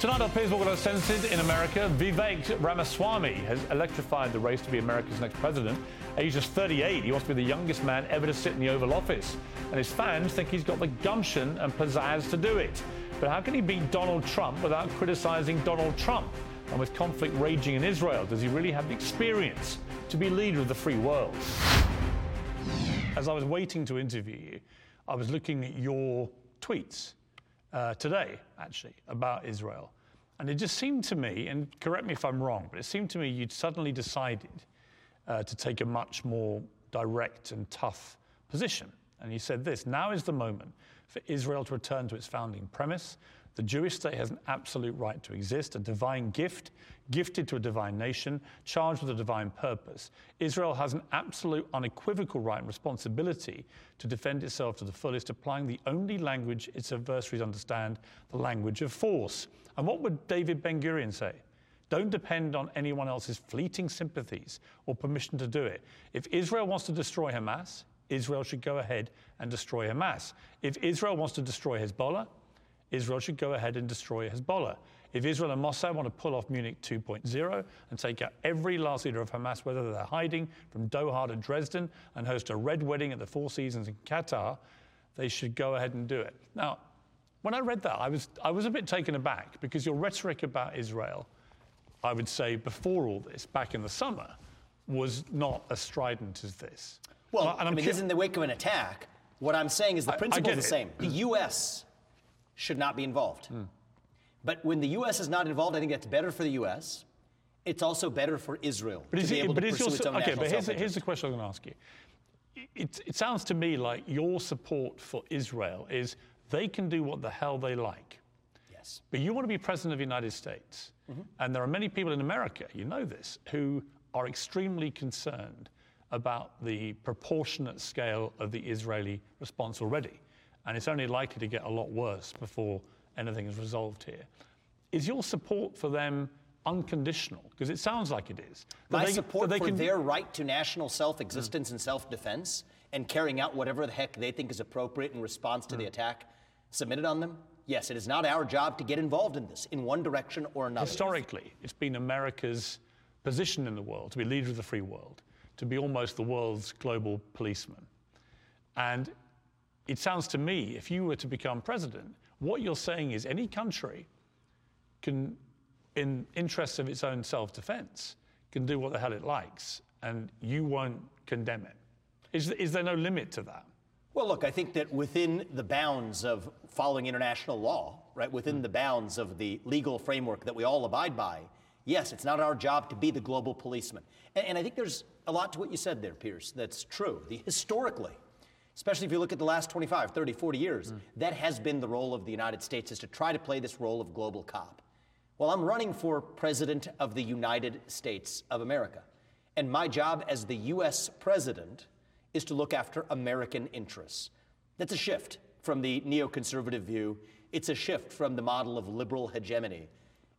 Tonight on Piers Morgan Uncensored in America, Vivek Ramaswamy has electrified the race to be America's next president. He's just 38. He wants to be the youngest man ever to sit in the Oval Office. And his fans think he's got the gumption and pizzazz to do it. But how can he beat Donald Trump without criticizing Donald Trump? And with conflict raging in Israel, does he really have the experience to be leader of the free world? As I was waiting to interview you, I was looking at your tweets uh, today, actually, about Israel. And it just seemed to me, and correct me if I'm wrong, but it seemed to me you'd suddenly decided uh, to take a much more direct and tough position. And you said this now is the moment for Israel to return to its founding premise the Jewish state has an absolute right to exist, a divine gift, gifted to a divine nation, charged with a divine purpose. Israel has an absolute, unequivocal right and responsibility to defend itself to the fullest, applying the only language its adversaries understand, the language of force. And what would David Ben Gurion say? Don't depend on anyone else's fleeting sympathies or permission to do it. If Israel wants to destroy Hamas, Israel should go ahead and destroy Hamas. If Israel wants to destroy Hezbollah, Israel should go ahead and destroy Hezbollah. If Israel and Mossad want to pull off Munich 2.0 and take out every last leader of Hamas, whether they're hiding from Doha to Dresden and host a red wedding at the Four Seasons in Qatar, they should go ahead and do it. Now, when I read that, I was, I was a bit taken aback because your rhetoric about Israel, I would say before all this, back in the summer, was not as strident as this. Well, and I'm I mean, this is in the wake of an attack. What I'm saying is the principle is the same. The U.S should not be involved. Mm. But when the U.S. is not involved, I think that's better for the U.S. It's also better for Israel but to be able but to pursue your, its own okay, but here's, here's the question I'm going to ask you. It, it sounds to me like your support for Israel is they can do what the hell they like. Yes. But you want to be president of the United States. Mm-hmm. And there are many people in America, you know this, who are extremely concerned about the proportionate scale of the Israeli response already and it's only likely to get a lot worse before anything is resolved here. Is your support for them unconditional? Because it sounds like it is. My they, support for can... their right to national self-existence mm. and self-defense and carrying out whatever the heck they think is appropriate in response to mm. the attack submitted on them. Yes, it is not our job to get involved in this in one direction or another. Historically, it's been America's position in the world to be leader of the free world, to be almost the world's global policeman. And it sounds to me, if you were to become president, what you're saying is any country can, in interests of its own self-defense, can do what the hell it likes, and you won't condemn it. Is, is there no limit to that? Well, look, I think that within the bounds of following international law, right, within mm. the bounds of the legal framework that we all abide by, yes, it's not our job to be the global policeman. And, and I think there's a lot to what you said there, Piers, that's true. The, historically, especially if you look at the last 25, 30, 40 years, mm. that has been the role of the United States is to try to play this role of global cop. Well, I'm running for president of the United States of America. And my job as the US president is to look after American interests. That's a shift from the neoconservative view. It's a shift from the model of liberal hegemony.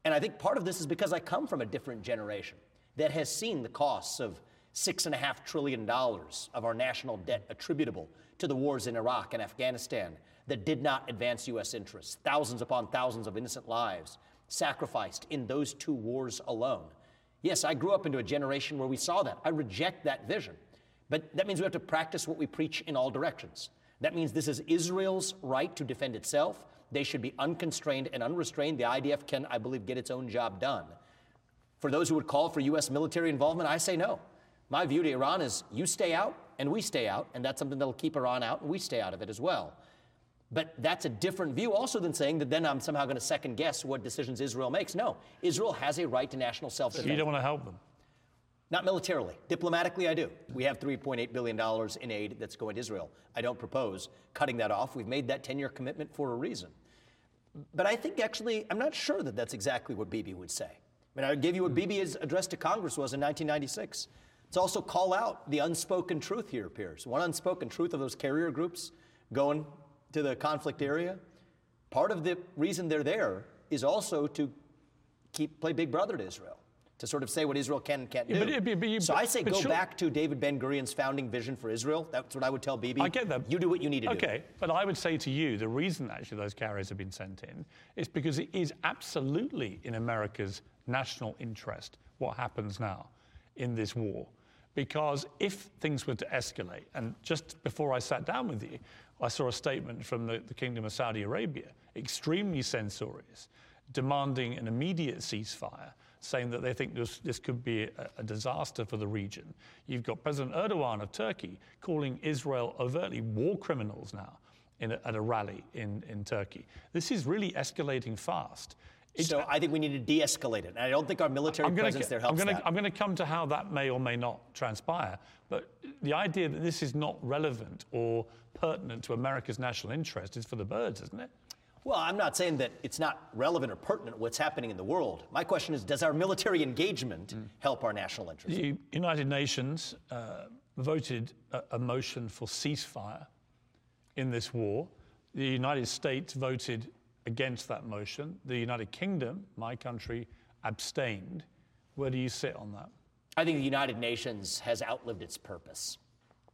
And I think part of this is because I come from a different generation that has seen the costs of $6.5 trillion of our national debt attributable to the wars in Iraq and Afghanistan that did not advance U.S. interests. Thousands upon thousands of innocent lives sacrificed in those two wars alone. Yes, I grew up into a generation where we saw that. I reject that vision. But that means we have to practice what we preach in all directions. That means this is Israel's right to defend itself. They should be unconstrained and unrestrained. The IDF can, I believe, get its own job done. For those who would call for U.S. military involvement, I say no. My view to Iran is you stay out and we stay out, and that's something that'll keep Iran out and we stay out of it as well. But that's a different view also than saying that then I'm somehow going to second guess what decisions Israel makes. No, Israel has a right to national self defense. So you don't want to help them? Not militarily. Diplomatically, I do. We have $3.8 billion in aid that's going to Israel. I don't propose cutting that off. We've made that 10 year commitment for a reason. But I think actually, I'm not sure that that's exactly what Bibi would say. I mean, I gave you what Bibi's address to Congress was in 1996. Let's also call out the unspoken truth here, Piers. One unspoken truth of those carrier groups going to the conflict area. Part of the reason they're there is also to keep play big brother to Israel, to sort of say what Israel can and can't do. but- but- but you- so I say go back to David Ben Gurion's founding vision for Israel. That's what I would tell Bibi. I get that. You do what you need to do. Okay, but I would say to you, the reason actually those carriers have been sent in is because it is absolutely in America's national interest what happens now in this war. Because if things were to escalate, and just before I sat down with you, I saw a statement from the, the Kingdom of Saudi Arabia, extremely censorious, demanding an immediate ceasefire, saying that they think this, this could be a, a disaster for the region. You've got President Erdogan of Turkey calling Israel overtly war criminals now in a, at a rally in, in Turkey. This is really escalating fast. So I think we need to de-escalate it. And I don't think our military I'm gonna, presence there I'm helps gonna, that. I'm going to come to how that may or may not transpire. But the idea that this is not relevant or pertinent to America's national interest is for the birds, isn't it? Well, I'm not saying that it's not relevant or pertinent what's happening in the world. My question is, does our military engagement Mm. help our national interest? The United Nations uh, voted a, a motion for ceasefire in this war. The United States voted against that motion. The United Kingdom, my country, abstained. Where do you sit on that? I think the United Nations has outlived its purpose.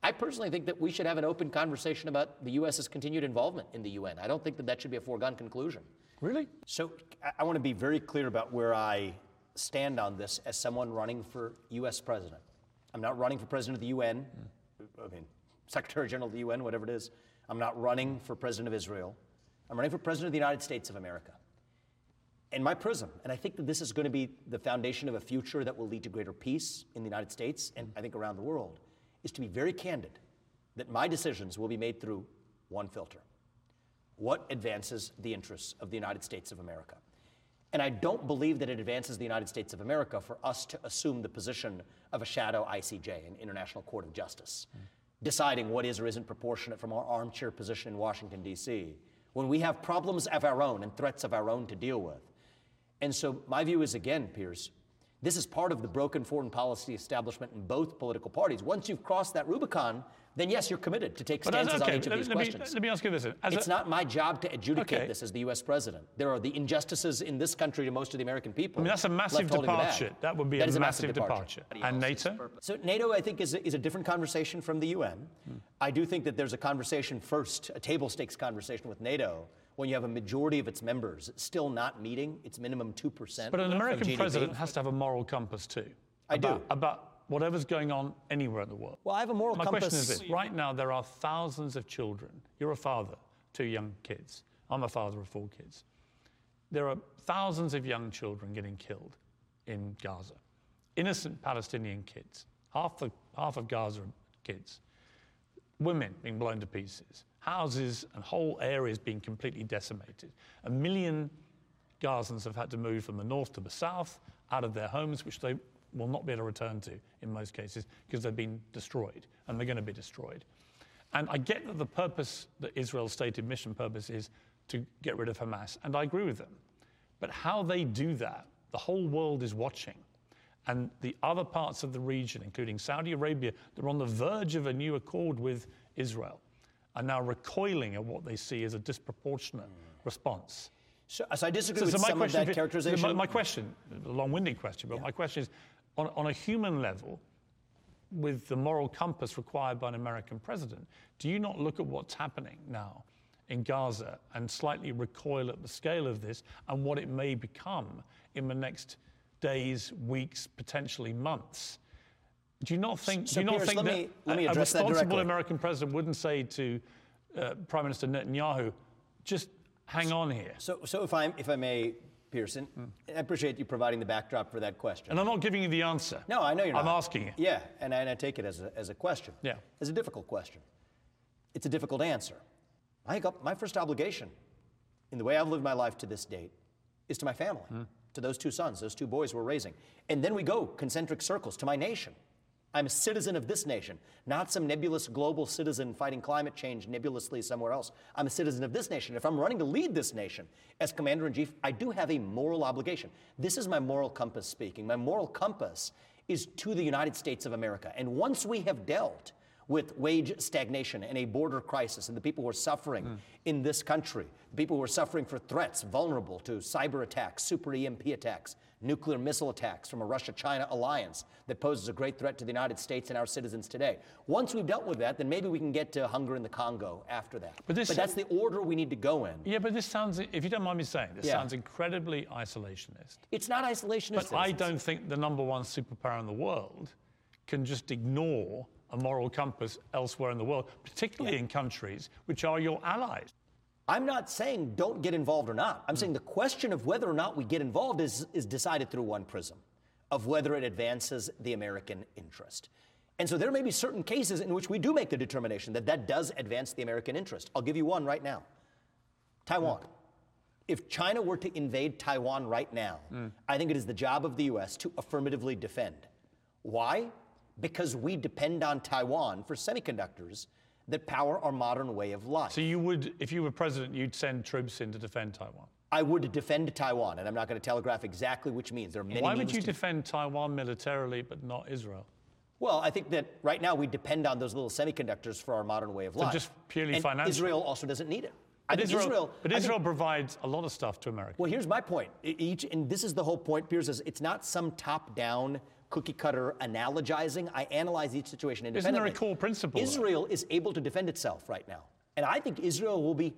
I personally think that we should have an open conversation about the U.S.'s continued involvement in the UN. I don't think that that should be a foregone conclusion. Really? So I- I want to be very clear about where I stand on this as someone running for U.S. president. I'm not running for president of the UN, hmm. I mean, Secretary General of the UN, whatever it is. I'm not running for president of Israel. I'm running for president of the United States of America. And my prism, and I think that this is going to be the foundation of a future that will lead to greater peace in the United States and I think around the world, is to be very candid that my decisions will be made through one filter what advances the interests of the United States of America. And I don't believe that it advances the United States of America for us to assume the position of a shadow ICJ, an International Court of Justice, deciding what is or isn't proportionate from our armchair position in Washington, D.C., when we have problems of our own and threats of our own to deal with. And so my view is again, Piers, this is part of the broken foreign policy establishment in both political parties. Once you've crossed that Rubicon, then yes, you're committed to take stances okay, on each of let, these let me, questions. let me ask you this. As It's a- not my job to adjudicate Okay. this as the U.S. president. There are the injustices in this country to most of the American people. I mean, that's a massive left holding the bag. departure. That would be That a is massive departure. And NATO? So NATO, I think, is a, is a different conversation from the UN. I do think that there's a conversation first, a table stakes conversation with NATO, when you have a majority of its members still not meeting its minimum two percent. But an American president has to have a moral compass too. I about, do. About whatever's going on anywhere in the world. Well, I have a moral My compass. question is this right now, there are thousands of children. You're a father, two young kids. I'm a father of four kids. There are thousands of young children getting killed in Gaza. Innocent Palestinian kids. Half, the, half of Gaza are kids. Women being blown to pieces. Houses and whole areas being completely decimated. A million Gazans have had to move from the north to the south out of their homes, which they will not be able to return to in most cases because they've been destroyed and they're going to be destroyed. And I get that the purpose that Israel's stated mission purpose is to get rid of Hamas, and I agree with them. But how they do that, the whole world is watching. And the other parts of the region, including Saudi Arabia, they're on the verge of a new accord with Israel, are now recoiling at what they see as a disproportionate response. So, so I disagree So, with so my some of that characterization. My, my question, a long-winded question, but my question is, on, on a human level, with the moral compass required by an American president, do you not look at what's happening now in Gaza and slightly recoil at the scale of this and what it may become in the next days, weeks, potentially months? Do you not think? So, do you not think let that me- let me a- a that responsible. American president wouldn't say to uh, Prime Minister Netanyahu, "Just hang on here"? So, so if I if I may, Pearson, I appreciate you providing the backdrop for that question. And I'm not giving you the answer. No, I know you're not. I'm asking you. Yeah, and I, and I take it as a, as a question. Yeah. As a difficult question. It's a difficult answer. I got my first obligation in the way I've lived my life to this date is to my family, Hmm. to those two sons, those two boys we're raising. And then we go concentric circles to my nation. I'm a citizen of this nation, not some nebulous global citizen fighting climate change nebulously somewhere else. I'm a citizen of this nation. If I'm running to lead this nation as commander in chief, I do have a moral obligation. This is my moral compass speaking. My moral compass is to the United States of America. And once we have dealt with wage stagnation and a border crisis and the people who are suffering hmm. in this country, the people who are suffering for threats, vulnerable to cyber attacks, super EMP attacks, nuclear missile attacks from a Russia China alliance that poses a great threat to the United States and our citizens today. Once we've dealt with that, then maybe we can get to hunger in the Congo after that. But this- that's the order we need to go in. Yeah, but this sounds, if you don't mind me saying, this Yeah. sounds incredibly isolationist. It's not isolationist. But I don't think the number one superpower in the world can just ignore a moral compass elsewhere in the world, particularly in countries which are your allies. I'm not saying don't get involved or not. I'm hmm. saying the question of whether or not we get involved is, is decided through one prism of whether it advances the American interest. And so there may be certain cases in which we do make the determination that that does advance the American interest. I'll give you one right now Taiwan. Hmm. If China were to invade Taiwan right now, hmm. I think it is the job of the U.S. to affirmatively defend. Why? Because we depend on Taiwan for semiconductors that power our modern way of life. So you would, if you were president, you'd send troops in to defend Taiwan. I would defend Taiwan, and I'm not going to telegraph exactly which means. There are many Why would you to- defend Taiwan militarily but not Israel? Well, I think that right now we depend on those little semiconductors for our modern way of life. just purely and financial. Israel also doesn't need it. I But think Israel, Israel, but I think- provides a lot of stuff to America. well, here's my point. Each, and this is the whole point, Piers, is it's not some top-down cookie cutter analogizing. I analyze each situation Isn't there a core principle? though? Israel is able to defend itself right now. And I think Israel will be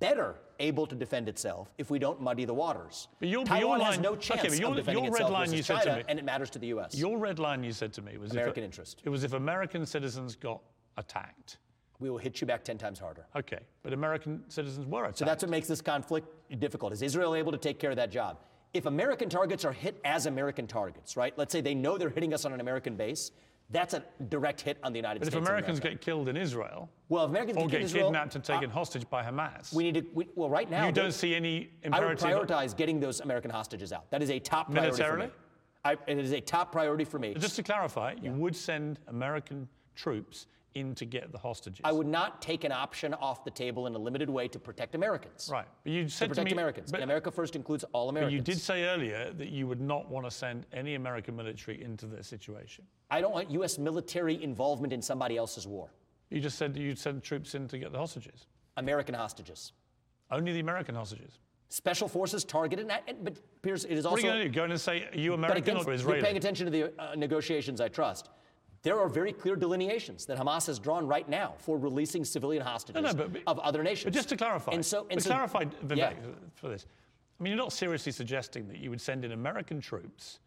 better able to defend itself if we don't muddy the waters. But your- but your Taiwan has line- no okay, chance but your- of defending your red itself line you said to me- and it matters to the U.S. Your red line you said to me was American if, interest. It was if American citizens got attacked. we will hit you back 10 times harder. Okay, but American citizens were attacked. So that's what makes this conflict difficult. Is Israel able to take care of that job? If American targets are hit as American targets, right? Let's say they know they're hitting us on an American base, that's a direct hit on the United States. but if Americans America. get killed in Israel well, if Americans or get, get killed in Israel, kidnapped and taken uh, hostage by Hamas, we need to. We, well, right now, you don't see any Imperative I would prioritize getting those American hostages out. That is a top priority Militarily? I, it is a top priority for me. Just to clarify, you would send American troops in to get the hostages. I would not take an option off the table in a limited way to protect Americans. Right, but you said to protect me, Americans. But, and America First includes all but Americans. you did say earlier that you would not want to send any American military into this situation. I don't want U.S. military involvement in somebody else's war. You just said you'd send troops in to get the hostages. American hostages. Only the American hostages. Special forces targeted, and, but Piers, it is What also. are you going to do? Go in and say, are you but American again, or you're paying attention to the uh, negotiations, I trust. There are very clear delineations that Hamas has drawn right now for releasing civilian hostages no, but- but- of other nations. But just to clarify, and so, and so, clarify, Vivek, yeah. for this. I mean, you're not seriously suggesting that you would send in American troops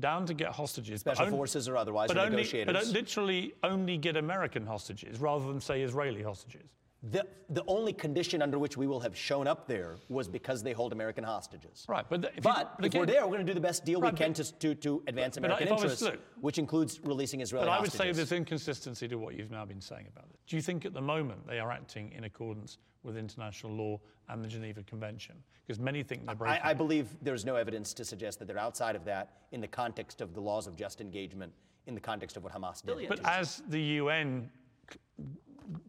down to get hostages, special only- forces or otherwise, but or only, negotiators. but literally only get American hostages rather than say Israeli hostages. The, the only condition under which we will have shown up there was mm. because they hold American hostages. Right, but if you- But but if we're there, we're going to do the best deal Right, we can but- to, to, to advance but American if I was- interests, look, which includes releasing Israeli But I would hostages. say there's inconsistency to what you've now been saying about it. Do you think at the moment they are acting in accordance with international law and the Geneva Convention? Because many think they're breaking. I, I believe there's no evidence to suggest that they're outside of that in the context of the laws of just engagement, in the context of what Hamas did. But as the UN c-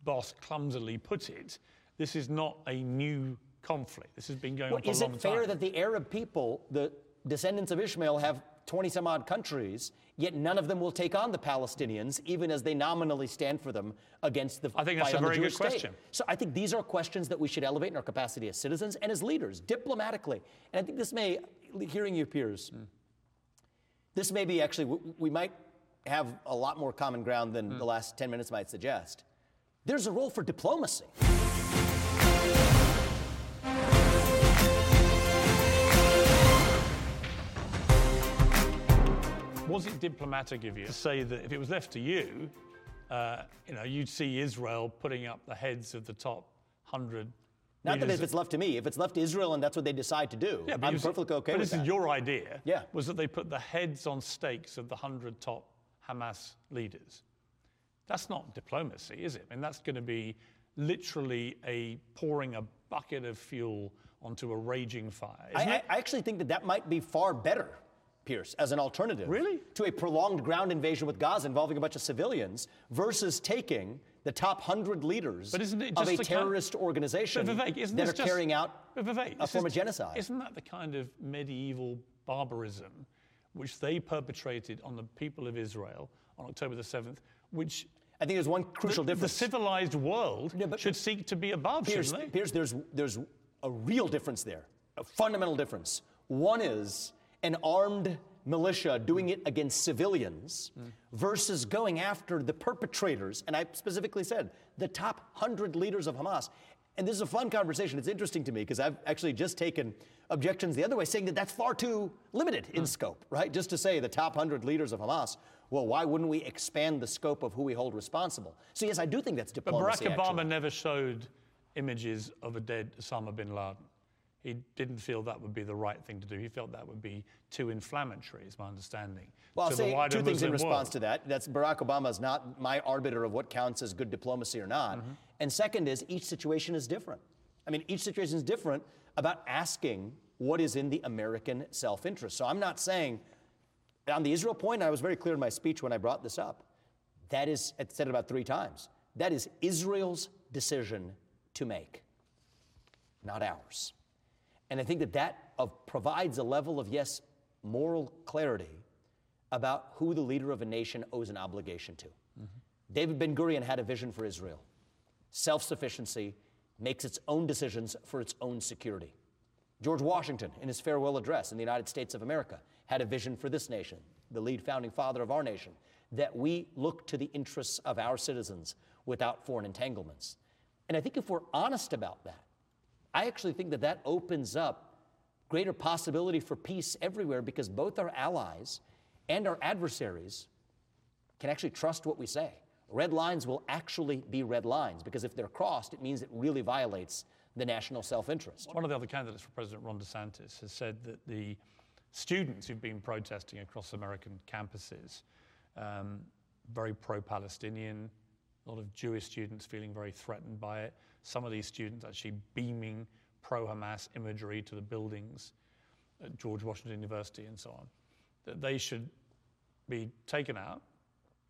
boss clumsily put it, this is not a new conflict. This has been going Well, on for is a long it fair time. that the Arab people, the descendants of Ishmael, have 20 some odd countries, yet none of them will take on the Palestinians, even as they nominally stand for them against the I think that's a very good state? question. So I think these are questions that we should elevate in our capacity as citizens and as leaders, diplomatically. And I think this may, hearing you, Piers, hmm. this may be actually, we- we might have a lot more common ground than hmm. the last 10 minutes might suggest. There's a role for diplomacy. Was it diplomatic of you to say that if it was left to you, uh, you know, you'd see Israel putting up the heads of the top hundred? Not that if it's left to me, if it's left to Israel and that's what they decide to do, Yeah, I'm perfectly okay but with this that. is your idea. Yeah. Was that they put the heads on stakes of the hundred top Hamas leaders? That's not diplomacy, is it? I mean, that's going to be literally a pouring a bucket of fuel onto a raging fire. I, I, actually think that that might be far better, Piers, as an alternative. Really? To a prolonged ground invasion with Gaza involving a bunch of civilians versus taking the top hundred leaders But isn't it of a the kind- terrorist organization Vivek, isn't that are just- carrying out Vivek, a form is- of genocide. Isn't that the kind of medieval barbarism which they perpetrated on the people of Israel on October the 7th, which I think there's one crucial the, the civilized world Yeah, should seek to be above, Piers, shouldn't they? Piers, there's, there's a real difference there, a fundamental difference. One is an armed militia doing it against civilians versus going after the perpetrators. And I specifically said the top 100 leaders of Hamas. And this is a fun conversation. It's interesting to me because I've actually just taken objections the other way, saying that that's far too limited in hmm. scope, right? Just to say the top 100 leaders of Hamas. Well, why wouldn't we expand the scope of who we hold responsible? So, yes, I do think that's diplomacy. But. Barack Obama actually. never showed images of a dead Osama bin Laden. He didn't feel that would be the right thing to do. He felt that would be too inflammatory, is my understanding. Well, I'll say two things in response world. to that. That's Barack Obama is not my arbiter of what counts as good diplomacy or not. Mm-hmm. And second is each situation is different. I mean, each situation is different about asking what is in the American self-interest. So I'm not saying on the Israel point, I was very clear in my speech when I brought this up. That is, I said it about three times. That is Israel's decision to make, not ours. And I think that that uh, provides a level of, yes, moral clarity about who the leader of a nation owes an obligation to. David Ben Gurion had a vision for Israel self sufficiency, makes its own decisions for its own security. George Washington, in his farewell address in the United States of America, had a vision for this nation, the lead founding father of our nation, that we look to the interests of our citizens without foreign entanglements. And I think if we're honest about that, I actually think that that opens up greater possibility for peace everywhere because both our allies and our adversaries can actually trust what we say. Red lines will actually be red lines because if they're crossed, it means it really violates the national self interest. One of the other candidates for President Ron DeSantis has said that the students who've been protesting across American campuses, um, very pro Palestinian, a lot of Jewish students feeling very threatened by it, some of these students actually beaming pro Hamas imagery to the buildings at George Washington University and so on, that they should be taken out.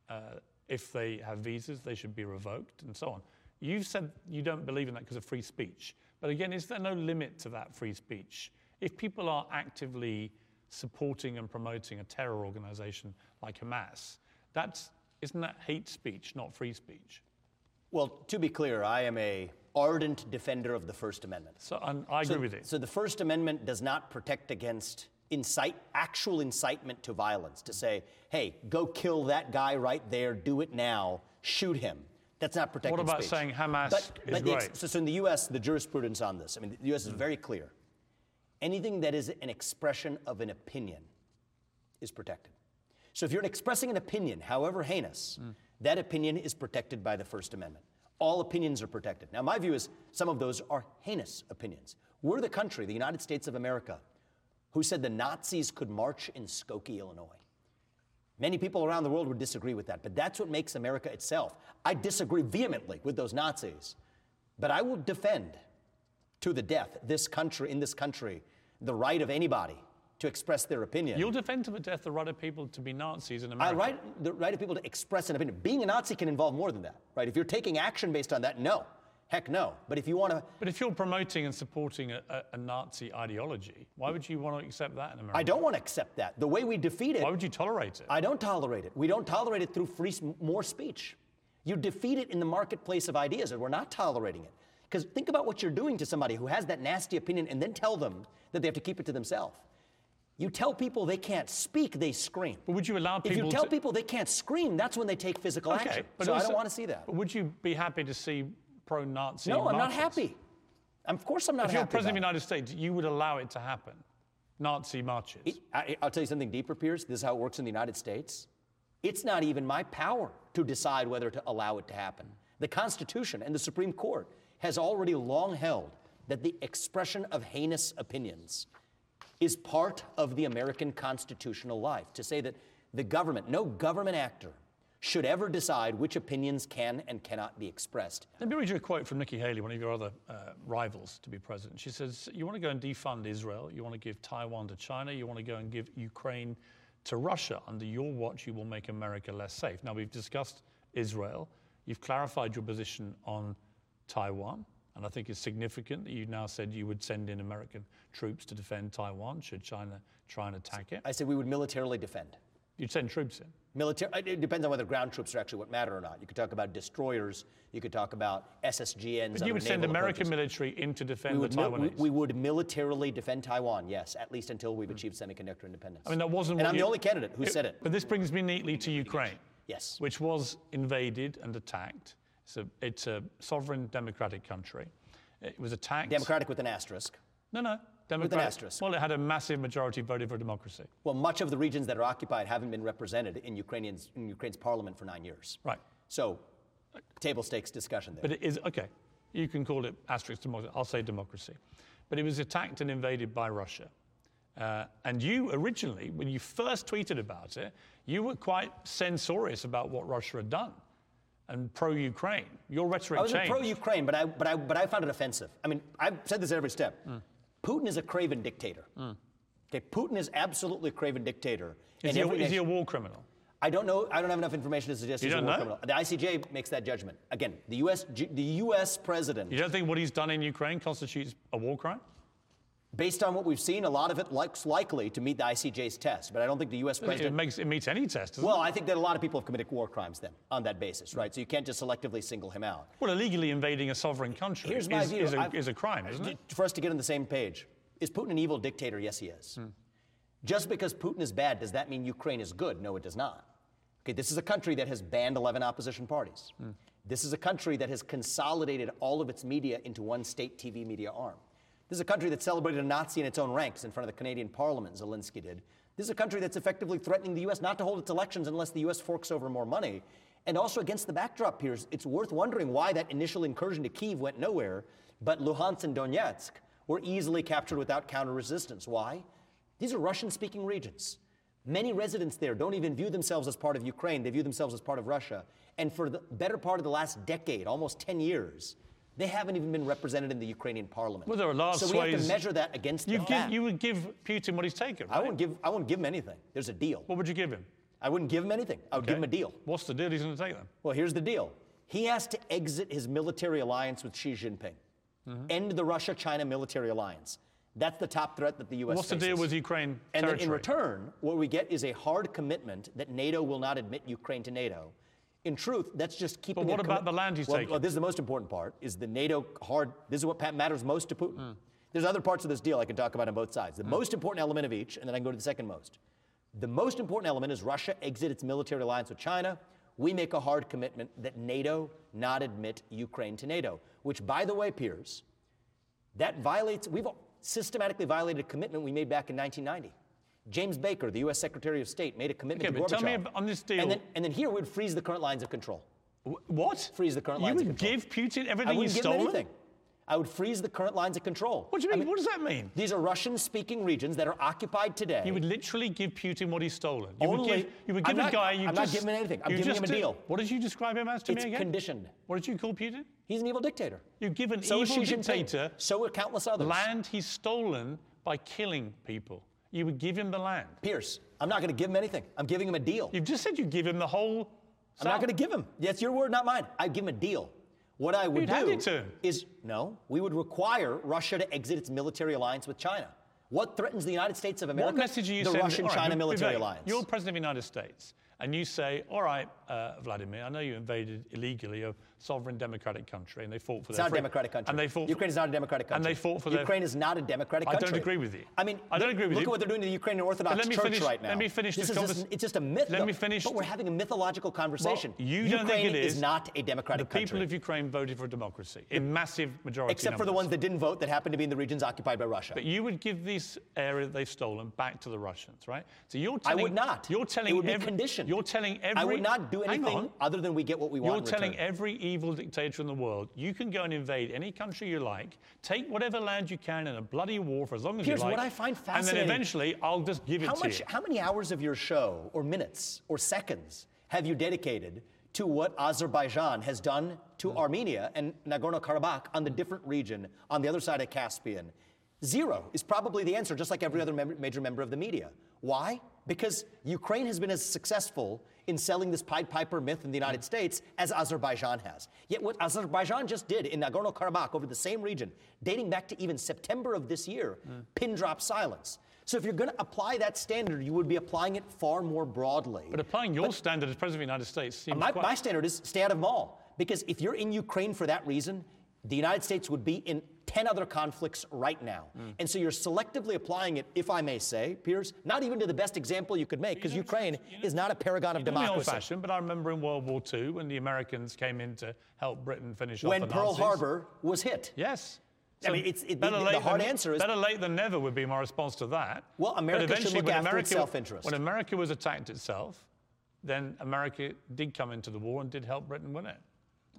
Uh, if they have visas, they should be revoked and so on. You've said you don't believe in that because of free speech. But again, is there no limit to that free speech? If people are actively supporting and promoting a terror organization like Hamas, that's, isn't that hate speech, not free speech? Well, to be clear, I am a ardent defender of the First Amendment. So I agree So, with you. so the First Amendment does not protect against incite, actual incitement to violence, to say, hey, go kill that guy right there, do it now, shoot him. That's not protected What about speech. saying Hamas but, is but the great? so, so in the U.S., the jurisprudence on this, I mean, the U.S. is very clear. Anything that is an expression of an opinion is protected. So if you're expressing an opinion, however heinous, mm. that opinion is protected by the First Amendment. All opinions are protected. Now, my view is some of those are heinous opinions. We're the country, the United States of America, who said the Nazis could march in Skokie, Illinois. Many people around the world would disagree with that, but that's what makes America itself. I disagree vehemently with those Nazis, but I will defend to the death this country, in this country, the right of anybody to express their opinion. You'll defend to the death the right of people to be Nazis in America. I right the right of people to express an opinion. Being a Nazi can involve more than that, right? If you're taking action based on that, no, heck no. But if you want to, But if you're promoting and supporting a, a, a Nazi ideology, why would you want to accept that in America? I don't want to accept that. The way we defeat it, Why would you tolerate it? I don't tolerate it. We don't tolerate it through free, more speech. You defeat it in the marketplace of ideas, and we're not tolerating it. Because think about what you're doing to somebody who has that nasty opinion, and then tell them that they have to keep it to themselves. You tell people they can't speak, they scream. But would you allow people? If you tell to- people they can't scream, that's when they take physical action. so I don't want to see that. But would you be happy to see pro-Nazi? No, I'm not happy. Of course, I'm not happy. If you're president of the. United States, you would allow it to happen. Nazi marches. I, I'll tell you something deeper, Piers. This is how it works in the United States. It's not even my power to decide whether to allow it to happen. The Constitution and the Supreme Court has already long held that the expression of heinous opinions is part of the American constitutional life. To say that the government, no government actor, should ever decide which opinions can and cannot be expressed. Let me read you a quote from Nikki Haley, one of your other uh, rivals to be president. She says, You want to go and defund Israel, you want to give Taiwan to China, you want to go and give Ukraine to Russia. Under your watch, you will make America less safe. Now, we've discussed Israel. You've clarified your position on Taiwan. And I think it's significant that you now said you would send in American troops to defend Taiwan should China try and attack it. I said we would militarily defend. You'd send troops in. Military, uh, it depends on whether ground troops are actually what matter or not. You could talk about destroyers. You could talk about SSGNs. But you would send American military in to defend we the Taiwanese. we, we, would militarily defend Taiwan, yes, at least until we've achieved semiconductor independence. I mean, that wasn't. And I'm you, the only candidate who it, said it. But this brings me neatly to Ukraine. Yes. Which was invaded and attacked. It's a, it's a sovereign democratic country. It was attacked. Democratic with an asterisk. No, no. Democratic. With an asterisk. Well, it had a massive majority voted for democracy. Well, much of the regions that are occupied haven't been represented in Ukrainians in Ukraine's parliament for nine years. Right. So, table stakes discussion there. But it is okay. You can call it asterisk democracy. I'll say democracy. But it was attacked and invaded by Russia. Uh, and you originally, when you first tweeted about it, you were quite censorious about what Russia had done and pro-Ukraine. Your rhetoric I was pro-Ukraine, but I, but, I, but I found it offensive. I mean, I've said this at every step. Mm. Putin is a craven dictator. Mm. Okay, Putin is absolutely a craven dictator. Is, he a, is he a war criminal? I don't know. I don't have enough information to suggest you he's a war know? criminal. The ICJ makes that judgment. Again, the U.S. the U.S. president. You don't think what he's done in Ukraine constitutes a war crime? Based on what we've seen, a lot of it looks likely to meet the ICJ's test, but I don't think the U.S. president. It, makes, it meets any test, Well, it? I think that a lot of people have committed war crimes then on that basis, right? So you can't just selectively single him out. Well, illegally invading a sovereign country is, is, a, is a crime, isn't it? For us to get on the same page, is Putin an evil dictator? Yes, he is. Hmm. Just because Putin is bad, does that mean Ukraine is good? No, it does not. Okay, this is a country that has banned 11 opposition parties. Hmm. This is a country that has consolidated all of its media into one state TV media arm. This is a country that celebrated a Nazi in its own ranks in front of the Canadian Parliament, Zelensky did. This is a country that's effectively threatening the U.S. not to hold its elections unless the U.S. forks over more money. And also against the backdrop, Piers, it's worth wondering why that initial incursion to Kiev went nowhere, but Luhansk and Donetsk were easily captured without counter resistance. Why? These are Russian speaking regions. Many residents there don't even view themselves as part of Ukraine, they view themselves as part of Russia. And for the better part of the last decade, almost 10 years, they haven't even been represented in the Ukrainian parliament. Well, there are large so we have to measure that against you the give, You would give Putin what he's taken. Right? I won't give. I won't give him anything. There's a deal. What would you give him? I wouldn't give him anything. I would okay. give him a deal. What's the deal he's going to take then? Well, here's the deal. He has to exit his military alliance with Xi Jinping, mm-hmm. end the Russia-China military alliance. That's the top threat that the U.S. What's faces. the deal with Ukraine? And then in return, what we get is a hard commitment that NATO will not admit Ukraine to NATO. In truth, that's just keeping. But what about the land he's well, taking? Well, this is the most important part: is the NATO hard. This is what matters most to Putin. Mm. There's other parts of this deal I can talk about on both sides. The mm. most important element of each, and then I can go to the second most. The most important element is Russia exit its military alliance with China. We make a hard commitment that NATO not admit Ukraine to NATO, which, by the way, Piers, that violates. We've systematically violated a commitment we made back in 1990. James Baker, the U.S. Secretary of State, made a commitment okay, to Gorbachev. Tell me on this deal. And then, and then here we'd freeze the current lines of control. What? Freeze the current you lines of control. You would give Putin everything he's give stolen? Him anything. I would freeze the current lines of control. What do you mean? I mean what does that mean? These are Russian-speaking regions that are occupied today. You would literally give Putin what he's stolen. You Only, would give, you would give I'm a not, guy. You I'm just, not giving him anything. I'm giving him a deal. What did you describe him as to it's me again? conditioned. What did you call Putin? He's an evil dictator. You give an so evil dictator. So are countless others. Land he's stolen by killing people. You would give him the land. Piers, I'm not going to give him anything. I'm giving him a deal. You've just said you give him the whole. I'm not going to give him. That's your word, not mine. I give him a deal. What I would You'd do is no, we would require Russia to exit its military alliance with China. What threatens the United States of America? What message are you the sending? Russian-China right, military alliance. You're president of the United States, and you say, "All right, uh, Vladimir, I know you invaded illegally sovereign democratic country, and they fought for it's their not a democratic country. And they fought. Ukraine is not a democratic country. And they fought for Ukraine their. is not a democratic country. I don't agree with you. I mean, I don't agree with look you. at what they're doing to the Ukrainian Orthodox let me Church finish- right now. let me finish this this is just, It's just a myth. Let though. me finish- But we're having a mythological conversation. Well, you Ukraine don't think it is. is not a democratic the country. The people of Ukraine voted for democracy in massive majority. Except for the ones that didn't vote that happened to be in the regions occupied by Russia. But you would give this area that they've stolen back to the Russians, right? So you're telling. I would not. You're telling it would be every, conditioned. You're telling every. I would not do anything other than we get what we want. You're telling every evil dictator in the world, you can go and invade any country you like, take whatever land you can in a bloody war for as long as Here's you like. what I find fascinating. And then eventually, I'll just give it how to much, you. How many hours of your show, or minutes, or seconds, have you dedicated to what Azerbaijan has done to Hmm. Armenia and Nagorno-Karabakh on the different region on the other side of Caspian? Zero is probably the answer, just like every other mem- major member of the media. Why? Because Ukraine has been as successful in selling this Pied Piper myth in the United States as Azerbaijan has. Yet what Azerbaijan just did in Nagorno-Karabakh over the same region, dating back to even September of this year, pin drop silence. So if you're going to apply that standard, you would be applying it far more broadly. But applying your standard as President of the United States seems my, quite... my standard is stay out of them all. Because if you're in Ukraine for that reason, the United States would be in 10 other conflicts right now. Mm. And so you're selectively applying it, if I may say, Piers, not even to the best example you could make, because Ukraine you know, is not a paragon of democracy. old fashioned, but I remember in World War II when the Americans came in to help Britain finish when off the Pearl Harbor was hit. Yes. So I mean, it's, it, the, the, hard than, answer is better late than never would be my response to that. Well, America should look after America, its self-interest. When America was attacked itself, then America did come into the war and did help Britain win it.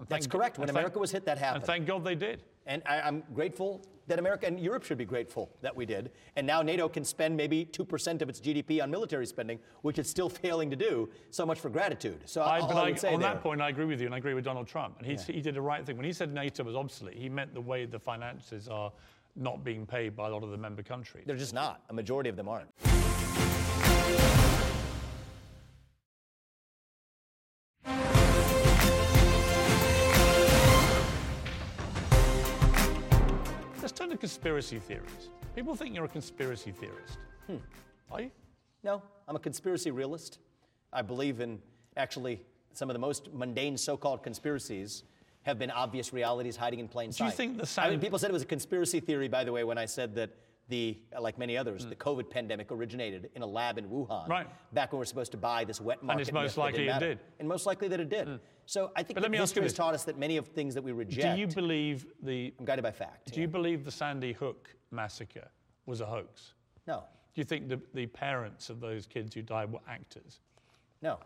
That's correct. When America was hit, that happened. And thank God they did. And I, am grateful that America and Europe should be grateful that we did. And now NATO can spend maybe 2% of its GDP on military spending, which it's still failing to do. So much for gratitude. So I, but I, I on there. that point, I agree with you, and I agree with Donald Trump. And he, yeah. he did the right thing. When he said NATO was obsolete, he meant the way the finances are not being paid by a lot of the member countries. They're just not. A majority of them aren't. Conspiracy theories. People think you're a conspiracy theorist. Hmm. Are you? No, I'm a conspiracy realist. I believe in actually some of the most mundane so called conspiracies have been obvious realities hiding in plain sight. Do you think the I mean, people said it was a conspiracy theory, by the way, when I said that the, like many others, mm. the COVID pandemic originated in a lab in Wuhan. Right. Back when we were supposed to buy this wet market. And it's most likely it did. And most likely that it did. Mm. So I think that history has taught us that many of the things that we reject. Do you believe the? I'm guided by fact. Do yeah. you believe the Sandy Hook massacre was a hoax? No. Do you think the, the parents of those kids who died were actors? No.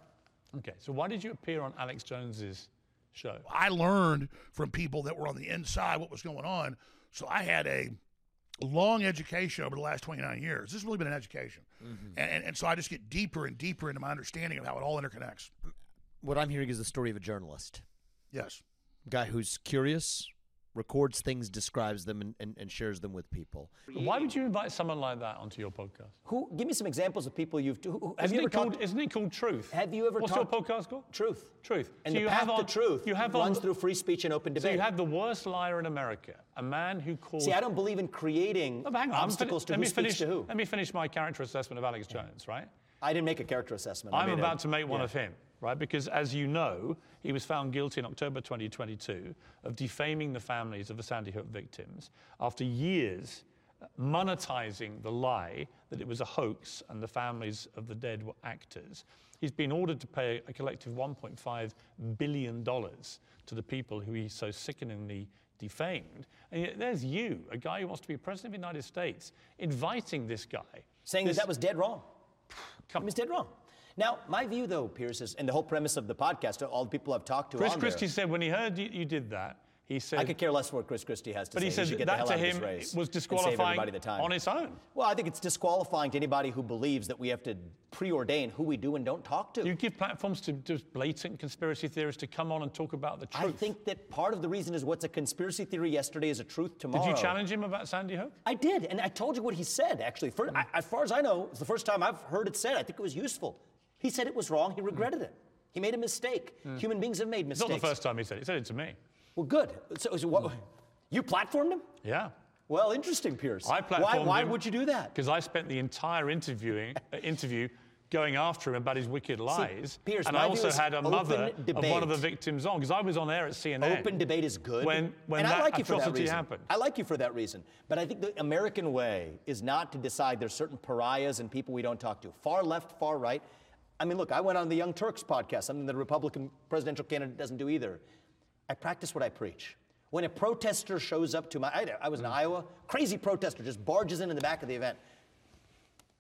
Okay, so why did you appear on Alex Jones's show? I learned from people that were on the inside what was going on. So I had a long education over the last 29 years. This has really been an education. Mm-hmm. And, and, and so I just get deeper and deeper into my understanding of how it all interconnects. What I'm hearing is the story of a journalist. Yes. Guy who's curious, records things, describes them, and, and, and, shares them with people. Why would you invite someone like that onto your podcast? Who? Give me some examples of people you've. Who, have isn't you ever it called? Talked, isn't it called Truth? Have you ever? What's talked, your podcast called? Truth. Truth. And so the path to truth you have runs on, through free speech and open debate. So you have the worst liar in America, a man who calls. See, I don't believe in creating oh, hang on, obstacles fin- to who finish, speaks to who. Let me finish my character assessment of Alex Jones, right? I didn't make a character assessment. I'm about a, to make one yeah. of him right? Because as you know, he was found guilty in October 2022 of defaming the families of the Sandy Hook victims after years monetizing the lie that it was a hoax and the families of the dead were actors. He's been ordered to pay a collective $1.5 billion to the people who he so sickeningly defamed. And yet there's you, a guy who wants to be president of the United States, inviting this guy. Saying this, that that was dead wrong. Come. It was dead wrong. Now, my view, though, Piers, is, and the whole premise of the podcast, all the people I've talked to Chris Christie there, said when he heard you, you, did that, he said... I could care less what Chris Christie has to but say. But he said he that to him was disqualifying on its own. Well, I think it's disqualifying to anybody who believes that we have to preordain who we do and don't talk to. You give platforms to just blatant conspiracy theorists to come on and talk about the truth. I think that part of the reason is what's a conspiracy theory yesterday is a truth tomorrow. Did you challenge him about Sandy Hook? I did, and I told you what he said, actually. For, mm. I, as far as I know, it's the first time I've heard it said. I think it was useful. He said it was wrong. He regretted mm. it. He made a mistake. Mm. Human beings have made mistakes. Not the first time he said it. He said it to me. Well, good. So, so what, you platformed him? Yeah. Well, interesting, Piers. I platformed why, why him would you do that? Because I spent the entire interviewing uh, interview going after him about his wicked lies. Piers, and I also had a mother of one of the victims on because I was on air at CNN. Open debate is good. When, when and that I like you for atrocity that reason. happened. I like you for that reason. But I think the American way is not to decide there's certain pariahs and people we don't talk to. Far left, far right. I mean, look, I went on the Young Turks podcast, something the Republican presidential candidate doesn't do either. I practice what I preach. When a protester shows up to my, I, I was in mm. Iowa, crazy protester just barges in in the back of the event.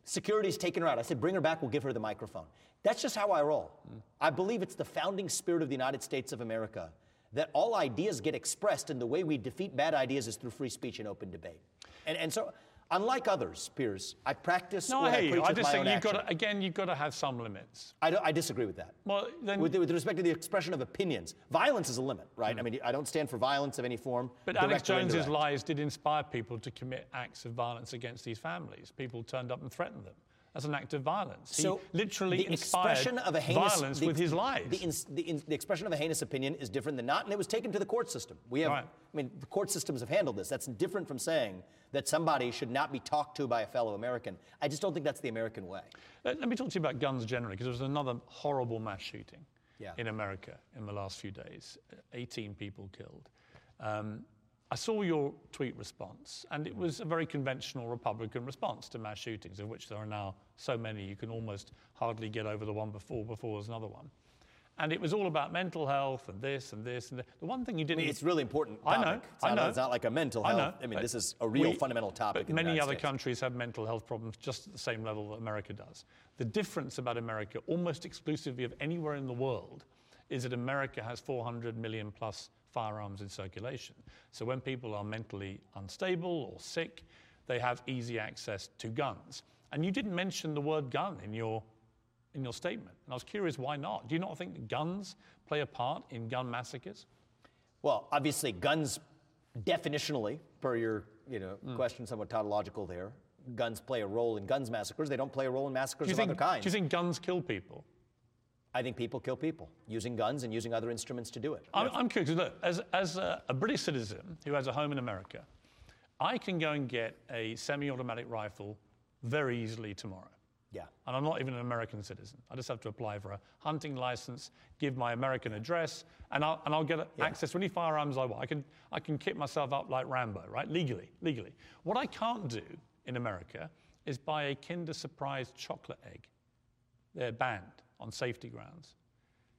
Security's taking her out. I said, bring her back, we'll give her the microphone. That's just how I roll. Mm. I believe it's the founding spirit of the United States of America that all ideas get expressed, and the way we defeat bad ideas is through free speech and open debate. And, and so Unlike others, Piers, I practice no, what I, I preach I just think you've got to, again, you've got to have some limits. I, I disagree with that. Well, then, with, with, respect to the expression of opinions, violence is a limit, right? Mm. I mean, I don't stand for violence of any form. But Alex Jones's lies did inspire people to commit acts of violence against these families. People turned up and threatened them. As an act of violence. So he literally the inspired expression of a heinous, violence the- with his lies. The, ins- the, the expression of a heinous opinion is different than not, and it was taken to the court system. We have, Right. I mean, the court systems have handled this. That's different from saying that somebody should not be talked to by a fellow American. I just don't think that's the American way. Let, let me talk to you about guns generally, because there was another horrible mass shooting Yeah. in America in the last few days. 18 people killed. Um, I saw your tweet response, and it was a very conventional Republican response to mass shootings, of which there are now so many you can almost hardly get over the one before before there's another one. And it was all about mental health and this and this and. The one thing you didn't mean, it's really important I know, It's I not, know. It's not like a mental health. I know, I mean, this is a real we- fundamental topic. But in the many other States. countries have mental health problems just at the same level that America does. The difference about America, almost exclusively of anywhere in the world, is that America has 400 million plus firearms in circulation. So when people are mentally unstable or sick, they have easy access to guns. And you didn't mention the word gun in your in your statement. And I was curious why not? Do you not think that guns play a part in gun massacres? Well, obviously, guns, definitionally, per your you know Hmm. question, somewhat tautological there, guns play a role in guns massacres. They don't play a role in massacres of think, other kinds. do you think guns kill people? I think people kill people using guns and using other instruments to do it. I'm, I'm curious. Look, as, as a, a British citizen who has a home in America, I can go and get a semi-automatic rifle very easily tomorrow. Yeah. And I'm not even an American citizen. I just have to apply for a hunting license, give my American address, and I'll, and I'll get access to any firearms I want. I can, I can kit myself up like Rambo, right? Legally, legally. What I can't do in America is buy a Kinder Surprise chocolate egg. They're banned on safety grounds.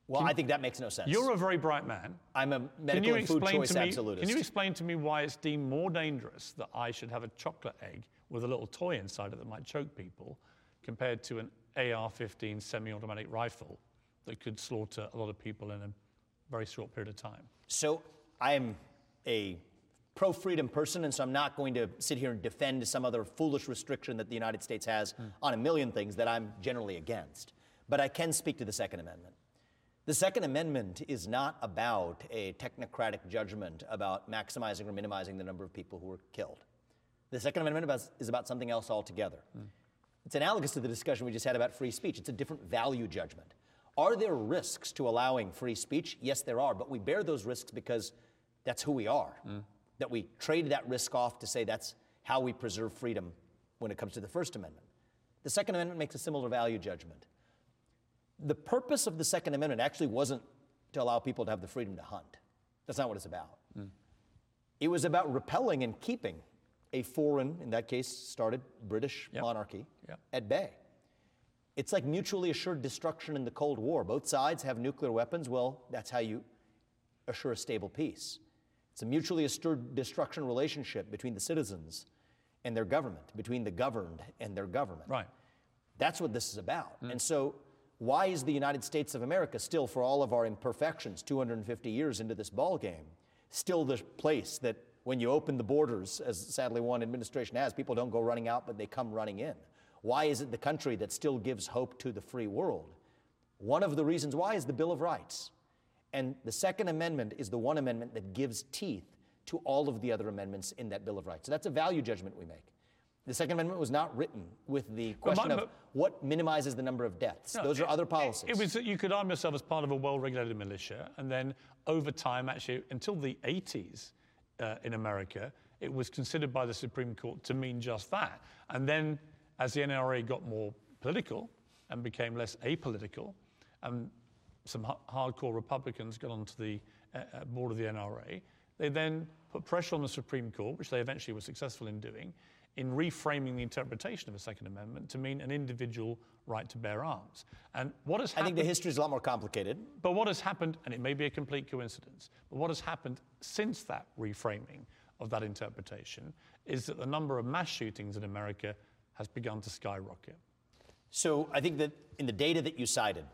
Well, I think that makes no sense. You're a very bright man. I'm a Can medical and food choice me? absolutist. Can you explain to me why it's deemed more dangerous that I should have a chocolate egg with a little toy inside it that might choke people, compared to an AR-15 semi-automatic rifle that could slaughter a lot of people in a very short period of time? So I am a pro freedom person, and so I'm not going to sit here and defend some other foolish restriction that the United States has hmm. on a million things that I'm generally against. But I can speak to the Second Amendment. The Second Amendment is not about a technocratic judgment about maximizing or minimizing the number of people who were killed. The Second Amendment is about something else altogether. It's analogous to the discussion we just had about free speech. It's a different value judgment. Are there risks to allowing free speech? Yes, there are, but we bear those risks because that's who we are. That we trade that risk off to say that's how we preserve freedom when it comes to the First Amendment. The Second Amendment makes a similar value judgment. The purpose of the Second Amendment actually wasn't to allow people to have the freedom to hunt. That's not what it's about. Hmm. It was about repelling and keeping a foreign, in that case, started British Yep. monarchy Yep. at bay. It's like mutually assured destruction in the Cold War. Both sides have nuclear weapons. Well, that's how you assure a stable peace. It's a mutually assured destruction relationship between the citizens and their government, between the governed and their government. Right. That's what this is about. Hmm. And so, why is the United States of America still, for all of our imperfections, 250 years into this ballgame, still the place that when you open the borders, as sadly one administration has, people don't go running out, but they come running in? Why is it the country that still gives hope to the free world? One of the reasons why is the Bill of Rights. And the Second Amendment is the one amendment that gives teeth to all of the other amendments in that Bill of Rights. So that's a value judgment we make. The Second Amendment was not written with the question my- of what minimizes the number of deaths. No, Those are it- other policies. It, was that you could arm yourself as part of a well-regulated militia, and then over time, actually, until the 80s uh, in America, it was considered by the Supreme Court to mean just that. And then, as the NRA got more political and became less apolitical, and some ha- hardcore Republicans got onto the uh, uh, board of the NRA, they then put pressure on the Supreme Court, which they eventually were successful in doing, in reframing the interpretation of the Second Amendment to mean an individual right to bear arms. And what has I think the history is a lot more complicated. But what has happened, and it may be a complete coincidence, but what has happened since that reframing of that interpretation is that the number of mass shootings in America has begun to skyrocket. So I think that in the data that you cited,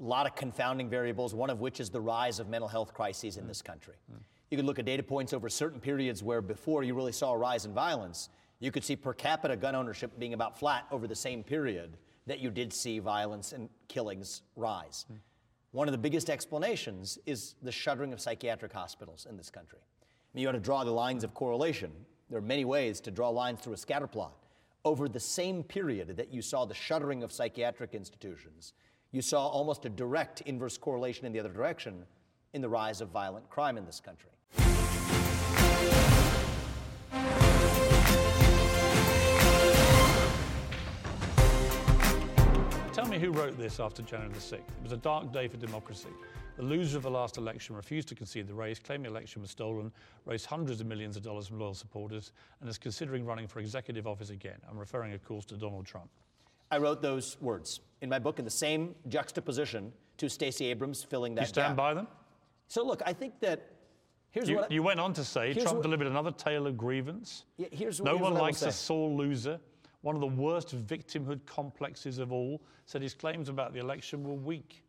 a lot of confounding variables, one of which is the rise of mental health crises in this country. Mm. You could look at data points over certain periods where before you really saw a rise in violence, you could see per capita gun ownership being about flat over the same period that you did see violence and killings rise. One of the biggest explanations is the shuttering of psychiatric hospitals in this country. I mean, you ought to draw the lines of correlation. There are many ways to draw lines through a scatter plot. over the same period that you saw the shuttering of psychiatric institutions, you saw almost a direct inverse correlation in the other direction in the rise of violent crime in this country. Who wrote this after January the 6th. It was a dark day for democracy. The loser of the last election refused to concede the race, claimed the election was stolen, raised hundreds of millions of dollars from loyal supporters, and is considering running for executive office again. I'm referring, of course, to Donald Trump. I wrote those words in my book in the same juxtaposition to Stacey Abrams filling that You stand gap. by them? So look, I think that here's You, what I, you went on to say Trump what- delivered another tale of grievance. Yeah, here's- no here's one likes a sore loser. One of the worst victimhood complexes of all said his claims about the election were weak.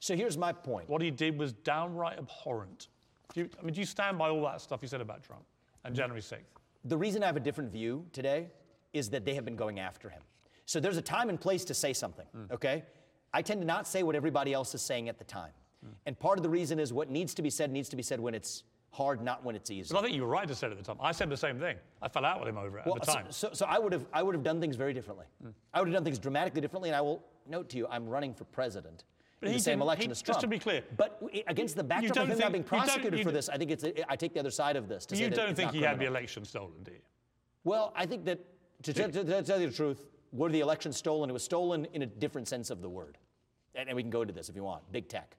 so here's my point. What he did was downright abhorrent. Do you, I mean, do you stand by all that stuff you said about Trump and January 6th? The reason I have a different view today is that they have been going after him. So there's a time and place to say something, mm. okay? I tend to not say what everybody else is saying at the time. Mm. And part of the reason is what needs to be said needs to be said when it's hard, not when it's easy. But I think you were right to say it at the time. I said the same thing. I fell out with him over it Well, at the so- time. So, so, I would have I would have done things very differently. Hmm. I would have done things dramatically differently, and I will note to you, I'm running for president in the same election he- as Trump. just to be clear, but against the backdrop of him think- not being prosecuted for this, I think it's I take the other side of this. To you don't think he had the election stolen, do you? Well, I think that to, to- to tell you the truth, were the election stolen? It was stolen in a different sense of the word, and, and we can go into this if you want. Big tech.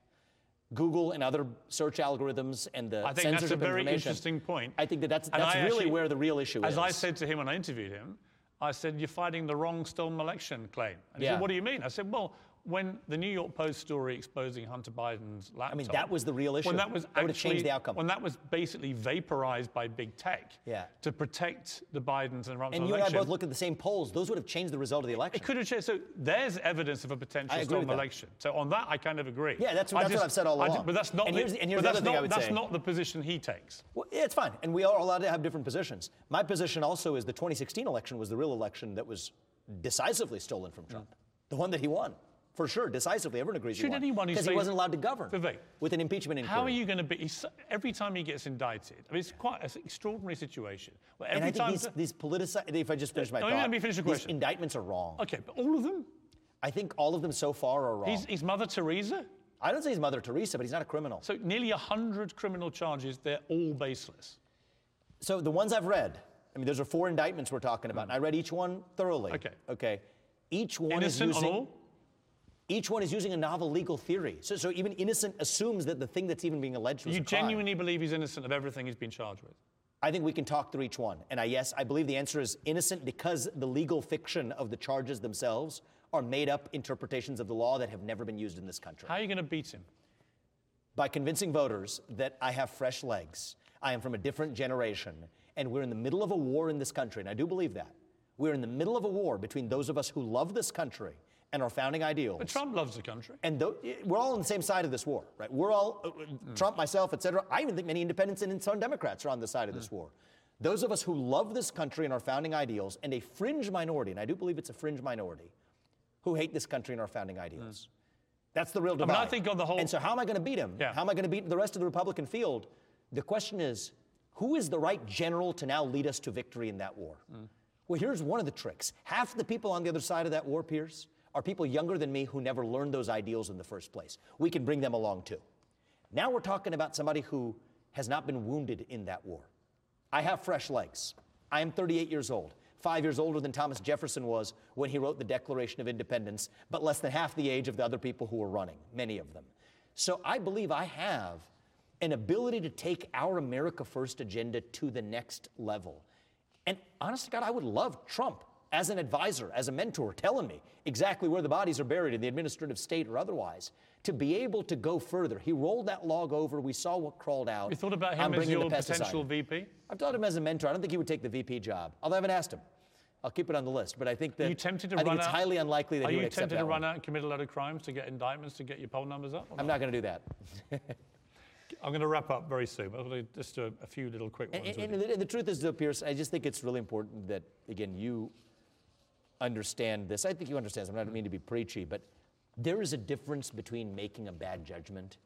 Google and other search algorithms and the I think that's a very interesting point. I think that that's, that's really actually- where the real issue As is. As I said to him when I interviewed him, I said, You're fighting the wrong stolen election claim. And he Yeah. said, What do you mean? I said, Well, when the New York Post story exposing Hunter Biden's laptop. I mean, that was the real issue. When that was That would've changed the outcome. When that was basically vaporized by big tech Yeah. to protect the Bidens and Trump's and you and I both looked at the same polls. Those would have changed the result of the election. It could have changed. So there's evidence of a potential I agree stolen with that. election. So on that, I kind of agree. Yeah, that's- that's what I've said all along. but that's not. And the, here's the- and here's the that's other thing not, I would that's say. not the position he takes. Well, yeah, it's fine, and we are allowed to have different positions. My position also is the 2016 election was the real election that was decisively stolen from Trump, mm. the one that he won. For sure, decisively. Everyone agrees Should anyone Because he wasn't allowed to govern Vivek, with an impeachment inquiry. How are you going to be? Every time he gets indicted, I mean, it's quite an extraordinary situation. Where And every I think time. these, these politicized, if I just finish my No, thought, let me finish the these question. indictments are wrong. okay, but all of them. I think all of them so far are wrong. He's, he's Mother Teresa. I don't say he's Mother Teresa, but he's not a criminal. So nearly hundred criminal charges. They're all baseless. So the ones I've read, I mean, those are four indictments we're talking about, and I read each one thoroughly. Okay. Okay. Each one Innocent is on using. all. Each one is using a novel legal theory. So, so even innocent assumes that the thing that's even being alleged was You genuinely believe he's innocent of everything he's been charged with. I think we can talk through each one. And I, yes, I believe the answer is innocent because the legal fiction of the charges themselves are made up interpretations of the law that have never been used in this country. How are you going to beat him? By convincing voters that I have fresh legs, I am from a different generation, and we're in the middle of a war in this country, and I do believe that. We're in the middle of a war between those of us who love this country and our founding ideals. But Trump loves the country. And tho- we're all on the same side of this war, right? We're all, uh, uh, Trump, myself, et cetera. I even think many independents and some Democrats are on the side of this war. Those of us who love this country and our founding ideals, and a fringe minority, and I do believe it's a fringe minority, who hate this country and our founding ideals. That's the real mean, divide. I think on the whole- And so, how am I going to beat him? Yeah. How am I going to beat the rest of the Republican field? The question is, who is the right general to now lead us to victory in that war? Well, here's one of the tricks. Half the people on the other side of that war, Piers, are people younger than me who never learned those ideals in the first place. We can bring them along too. Now we're talking about somebody who has not been wounded in that war. I have fresh legs. I am 38 years old, five years older than Thomas Jefferson was when he wrote the Declaration of Independence, but less than half the age of the other people who were running, many of them. So I believe I have an ability to take our America First agenda to the next level. And honest to God, I would love Trump as an advisor, as a mentor, telling me exactly where the bodies are buried in the administrative state or otherwise, to be able to go further. He rolled that log over. We saw what crawled out. You thought about I'm him as bringing your potential VP? I've thought of him as a mentor. I don't think he would take the VP job. Although I haven't asked him. I'll keep it on the list. But I think that Are you tempted to I think run it's out? highly unlikely that Are he would you tempted to run one. out and commit a lot of crimes to get indictments to get your poll numbers up? I'm not? not going to do that. I'm going to wrap up very soon. I'm just do a, a few little quick ones. and- with and the, the truth is, though, Piers, I just think it's really important that, again, you understand this. I think you understand this. I don't mean to be preachy, but there is a difference between making a bad judgment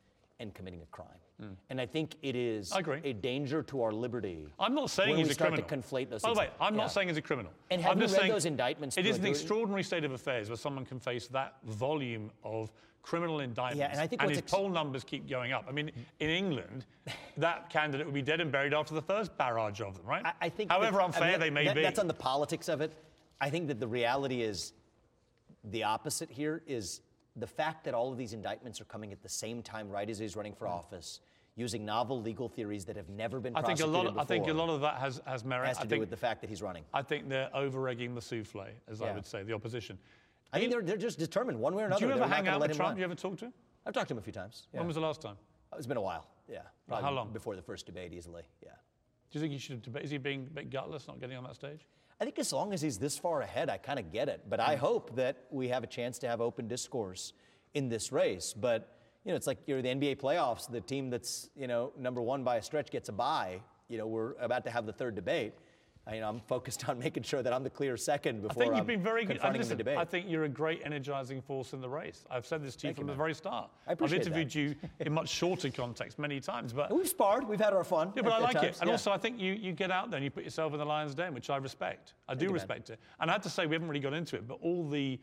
and committing a crime. Hmm. And I think it is a danger to our liberty. I'm not saying when he's we a start criminal. to conflate those By the way. I'm Yeah. not saying he's a criminal. And have I'm you just read saying those indictments It is an extraordinary state of affairs where someone can face that volume of criminal indictments. Yeah, and I think and his ex- poll numbers keep going up. I mean, in England, that candidate would be dead and buried after the first barrage of them, right? I, I think However that- I unfair mean, they may that- be. That's on the politics of it. I think that the reality is the opposite here is the fact that all of these indictments are coming at the same time right as he's running for mm-hmm. office, using novel legal theories that have never been I think a lot. Of. I think a lot of that has has merit. has to I do think, with the fact that he's running. I think they're over egging the souffle, as I would say, the opposition. I think they're, they're just determined one way or another. Do you ever hang out with Trump? run. Do you ever talk to him? I've talked to him a few times. Yeah. When was the last time? It's been a while. Yeah. how long? Before the first debate, easily. Yeah. Do you think he should debate? Is he being a bit gutless, not getting on that stage? I think as long as he's this far ahead, I kind of get it. But. I mm-hmm. hope that we have a chance to have open discourse in this race. But you know, it's like you're the NBA playoffs. The team that's you know number one by a stretch gets a bye. You know, we're about to have the third debate. I, you know, I'm focused on making sure that I'm the clear second I before think you've I'm been very good. listen, the debate. I think you're a great energizing force in the race. I've said this to you Thank you, from the man. very start. I have interviewed that. you in much shorter context many times, but We've sparred. We've had our fun. yeah, but I like it. And yeah. also, I think you, you get out there and you put yourself in the lion's den, which I respect. I do you, man. respect it. And I have to say, we haven't really got into it, but all the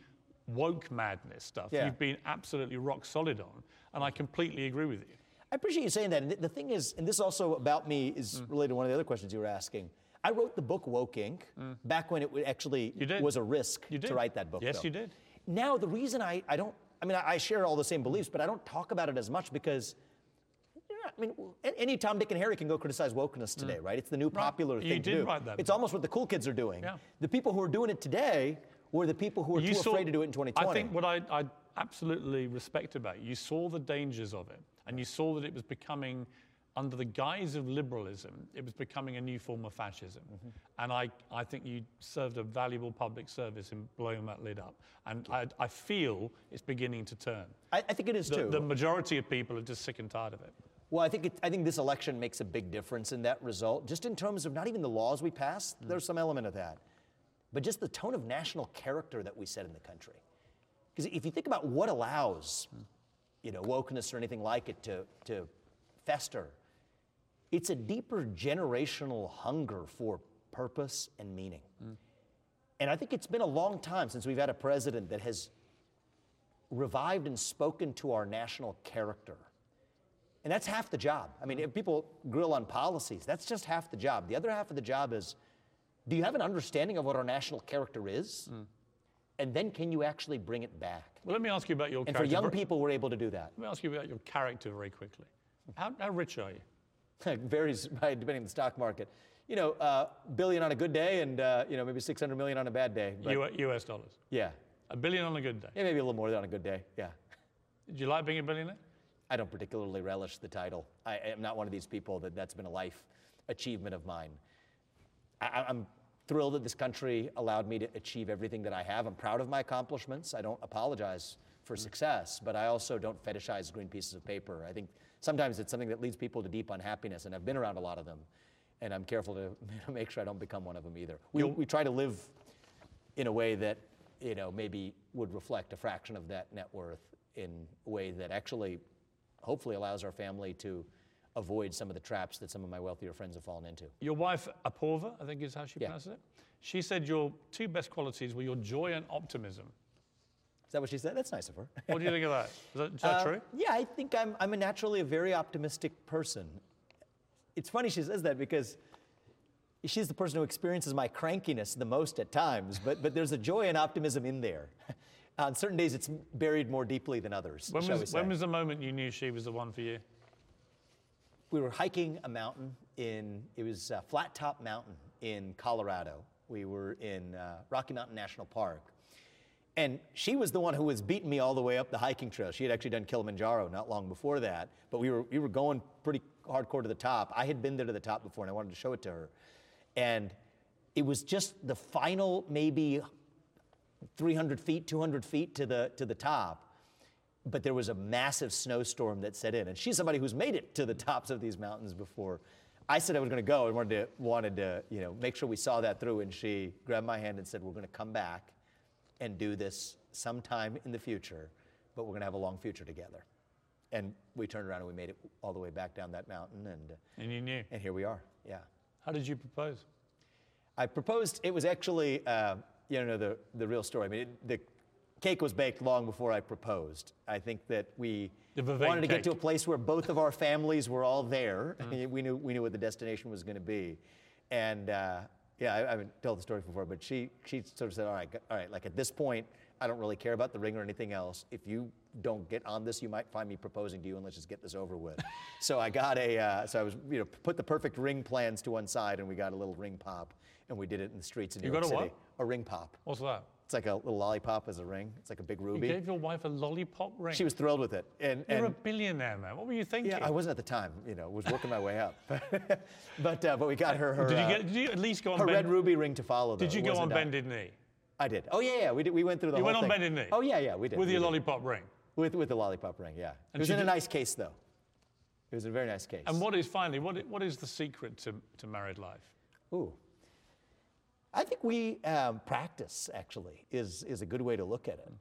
woke madness stuff Yeah. you've been absolutely rock solid on, and I completely agree with you. I appreciate you saying that. And the- the thing is, and this also about me is Mm. related to one of the other questions you were asking. I wrote the book Woke Inc. back when it actually Mm. You was a risk You to write that book. Yes, Bill. you did. Now, the reason I, I don't, I mean, I, I share all the same beliefs, but I don't talk about it as much because, you I mean, any Tom, Dick, and Harry can go criticize wokeness today, right? It's the new popular Mm. You thing to did do. write that It's book. almost what the cool kids are doing. Yeah. The people who are doing it today were the people who were too afraid to do it in 2020. I think what I, I absolutely respect about you, you saw the dangers of it, and you saw that it was becoming, under the guise of liberalism, it was becoming a new form of fascism. Mm-hmm. And I, I think you served a valuable public service in blowing that lid up. And I, I feel it's beginning to turn. I, I think it is The, too. the majority of people are just sick and tired of it. Well, I think it, I think this election makes a big difference in that result, just in terms of not even the laws we passed. There's some element of that, but just the tone of national character that we set in the country. Because if you think about what allows, you know, wokeness or anything like it to to fester, it's a deeper generational hunger for purpose and meaning. And I think it's been a long time since we've had a president that has revived and spoken to our national character. And that's half the job. I mean, if mm-hmm. people grill on policies, that's just half the job. The other half of the job is do you have an understanding of what our national character is? Mm. And then can you actually bring it back? Well, let me ask you about your And for young people, we're able to do that. Let me ask you about your character very quickly. How, how rich are you? It varies by depending on the stock market. You know, uh, billion on a good day, and uh, you know maybe 600 million on a bad day. But U- US dollars. yeah, A billion on a good day. yeah, maybe a little more than on a good day. Yeah. Did you like being a billionaire? I don't particularly relish the title. I am not one of these people that that's been a life achievement of mine. I, I'm thrilled that this country allowed me to achieve everything that I have. I'm proud of my accomplishments. I don't apologize for success, but I also don't fetishize green pieces of paper. I think sometimes it's something that leads people to deep unhappiness, and I've been around a lot of them, and I'm careful to make sure I don't become one of them either. We, we try to live in a way that you know maybe would reflect a fraction of that net worth in a way that actually hopefully allows our family to avoid some of the traps that some of my wealthier friends have fallen into. Your wife, Apoorva, I think is how she Yeah. pronounces it. She said your two best qualities were your joy and optimism. Is that what she said? That's nice of her. What do you think of that? Is that, is that Uh, true? Yeah, I think I'm, I'm a naturally a very optimistic person. It's funny she says that because she's the person who experiences my crankiness the most at times, but, but there's a joy and optimism in there. On certain days, it's buried more deeply than others. When was, when was the moment you knew she was the one for you? we were hiking a mountain in it was uh, flat top mountain in colorado we were in uh, rocky mountain national park and she was the one who was beating me all the way up the hiking trail she had actually done kilimanjaro not long before that but we were, we were going pretty hardcore to the top i had been there to the top before and i wanted to show it to her and it was just the final maybe 300 feet 200 feet to the to the top but there was a massive snowstorm that set in. And she's somebody who's made it to the tops of these mountains before. I said I was going to go and wanted to, wanted to, you know, make sure we saw that through. And she grabbed my hand and said, "We're going to come back and do this sometime in the future, but we're going to have a long future together." and we turned around and we made it all the way back down that mountain, and And you knew. and here we are. Yeah. How did you propose? I proposed. It was actually, uh, you know, the the real story. I mean, it, the cake was baked long before I proposed. I think that we wanted to get to a place where both of our families were all there. we knew we knew what the destination was going to be, and uh, yeah, I, I haven't told the story before, but she she sort of said, all right, all right, like at this point. I don't really care about the ring or anything else. If you don't get on this, you might find me proposing to you, and let's just get this over with. so I got a, uh, so I was, you know, put the perfect ring plans to one side, and we got a little ring pop, and we did it in the streets You New York got a City. what? A ring pop. What's that? It's like a little lollipop as a ring. It's like a big ruby. You gave your wife a lollipop ring. She was thrilled with it, and, You're a billionaire, man. What were you thinking? yeah, I wasn't at the time. You know, was working my way up, but uh, but we got her her, Did you uh, get? Did you at least go on her bend, red ruby ring to follow. Though. Did you go on bended knee I did. Oh yeah, yeah. We did. We went through the You went on thing. bended knee? Oh yeah, yeah. We did. with we your did. lollipop ring? With with the lollipop ring. Yeah. And it was in a nice case though. It was in a very nice case. And what is finally? what what is the secret to, to married life? Ooh. I think we um, practice actually is is a good way to look at it.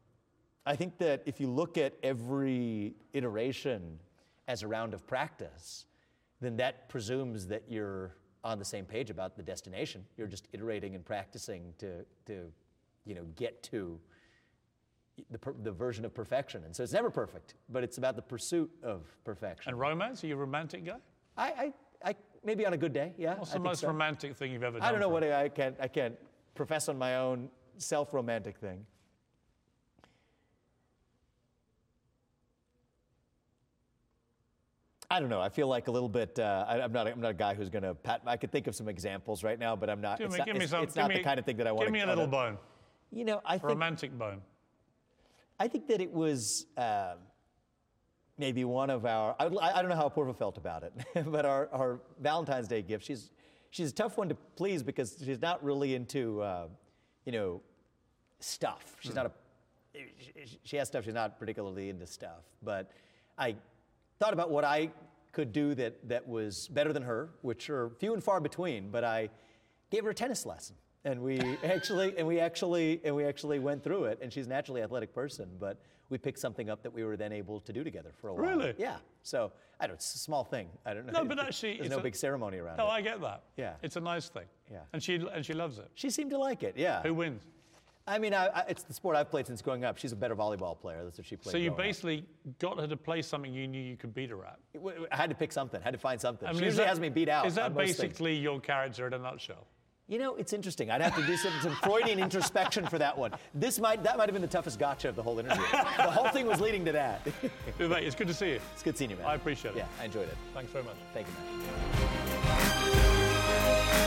I think that if you look at every iteration as a round of practice, then that presumes that you're on the same page about the destination. You're just iterating and practicing to to you know get to the, per, the version of perfection. And so it's never perfect, but it's about the pursuit of perfection. And romance? Are you a romantic guy? I, I, I maybe on a good day, yeah. What's the most so. romantic thing you've ever done? I don't know what? I, I can't I can't profess on my own self-romantic thing. I don't know. I feel like a little bit. Uh, I, I'm not. A, I'm not a guy who's going to pat. I could think of some examples right now, but I'm not. Give it's me, not, give me some. it's give not me, the kind of thing that I want. To. Give me a little bone. You know, I A think. romantic bone. I think that it was um, maybe one of our. I, I don't know how Porva felt about it, but our, our Valentine's Day gift. She's she's a tough one to please because she's not really into, uh, you know, stuff. She's not a. she- She has stuff. She's not particularly into stuff. But I thought about what I could do that that was better than her, which are few and far between. But I gave her a tennis lesson. And we actually, and we actually, and we actually went through it. And she's a naturally athletic person, but we picked something up that we were then able to do together for a while. Really? Yeah. So I don't. It's a small thing. I don't know. No, but actually, there's it's no a- big ceremony around No, it. I get that. Yeah. It's a nice thing. Yeah. And she and she loves it. She seemed to like it. Yeah. Who wins? I mean, I, I, it's the sport I've played since growing up. She's a better volleyball player. That's what she played. So you growing up. basically got her to play something you knew you could beat her at. I had to pick something. Had to find something. I she mean, is usually that- has me beat out. Is that basically your character in a nutshell? You know, it's interesting. I'd have to do some, some Freudian introspection for that one. This might that might have been the toughest gotcha of the whole interview. the whole thing was leading to that. It's good to see you. it's good seeing you, man. I appreciate it. Yeah, I enjoyed it. Thanks very much. Thank you, man.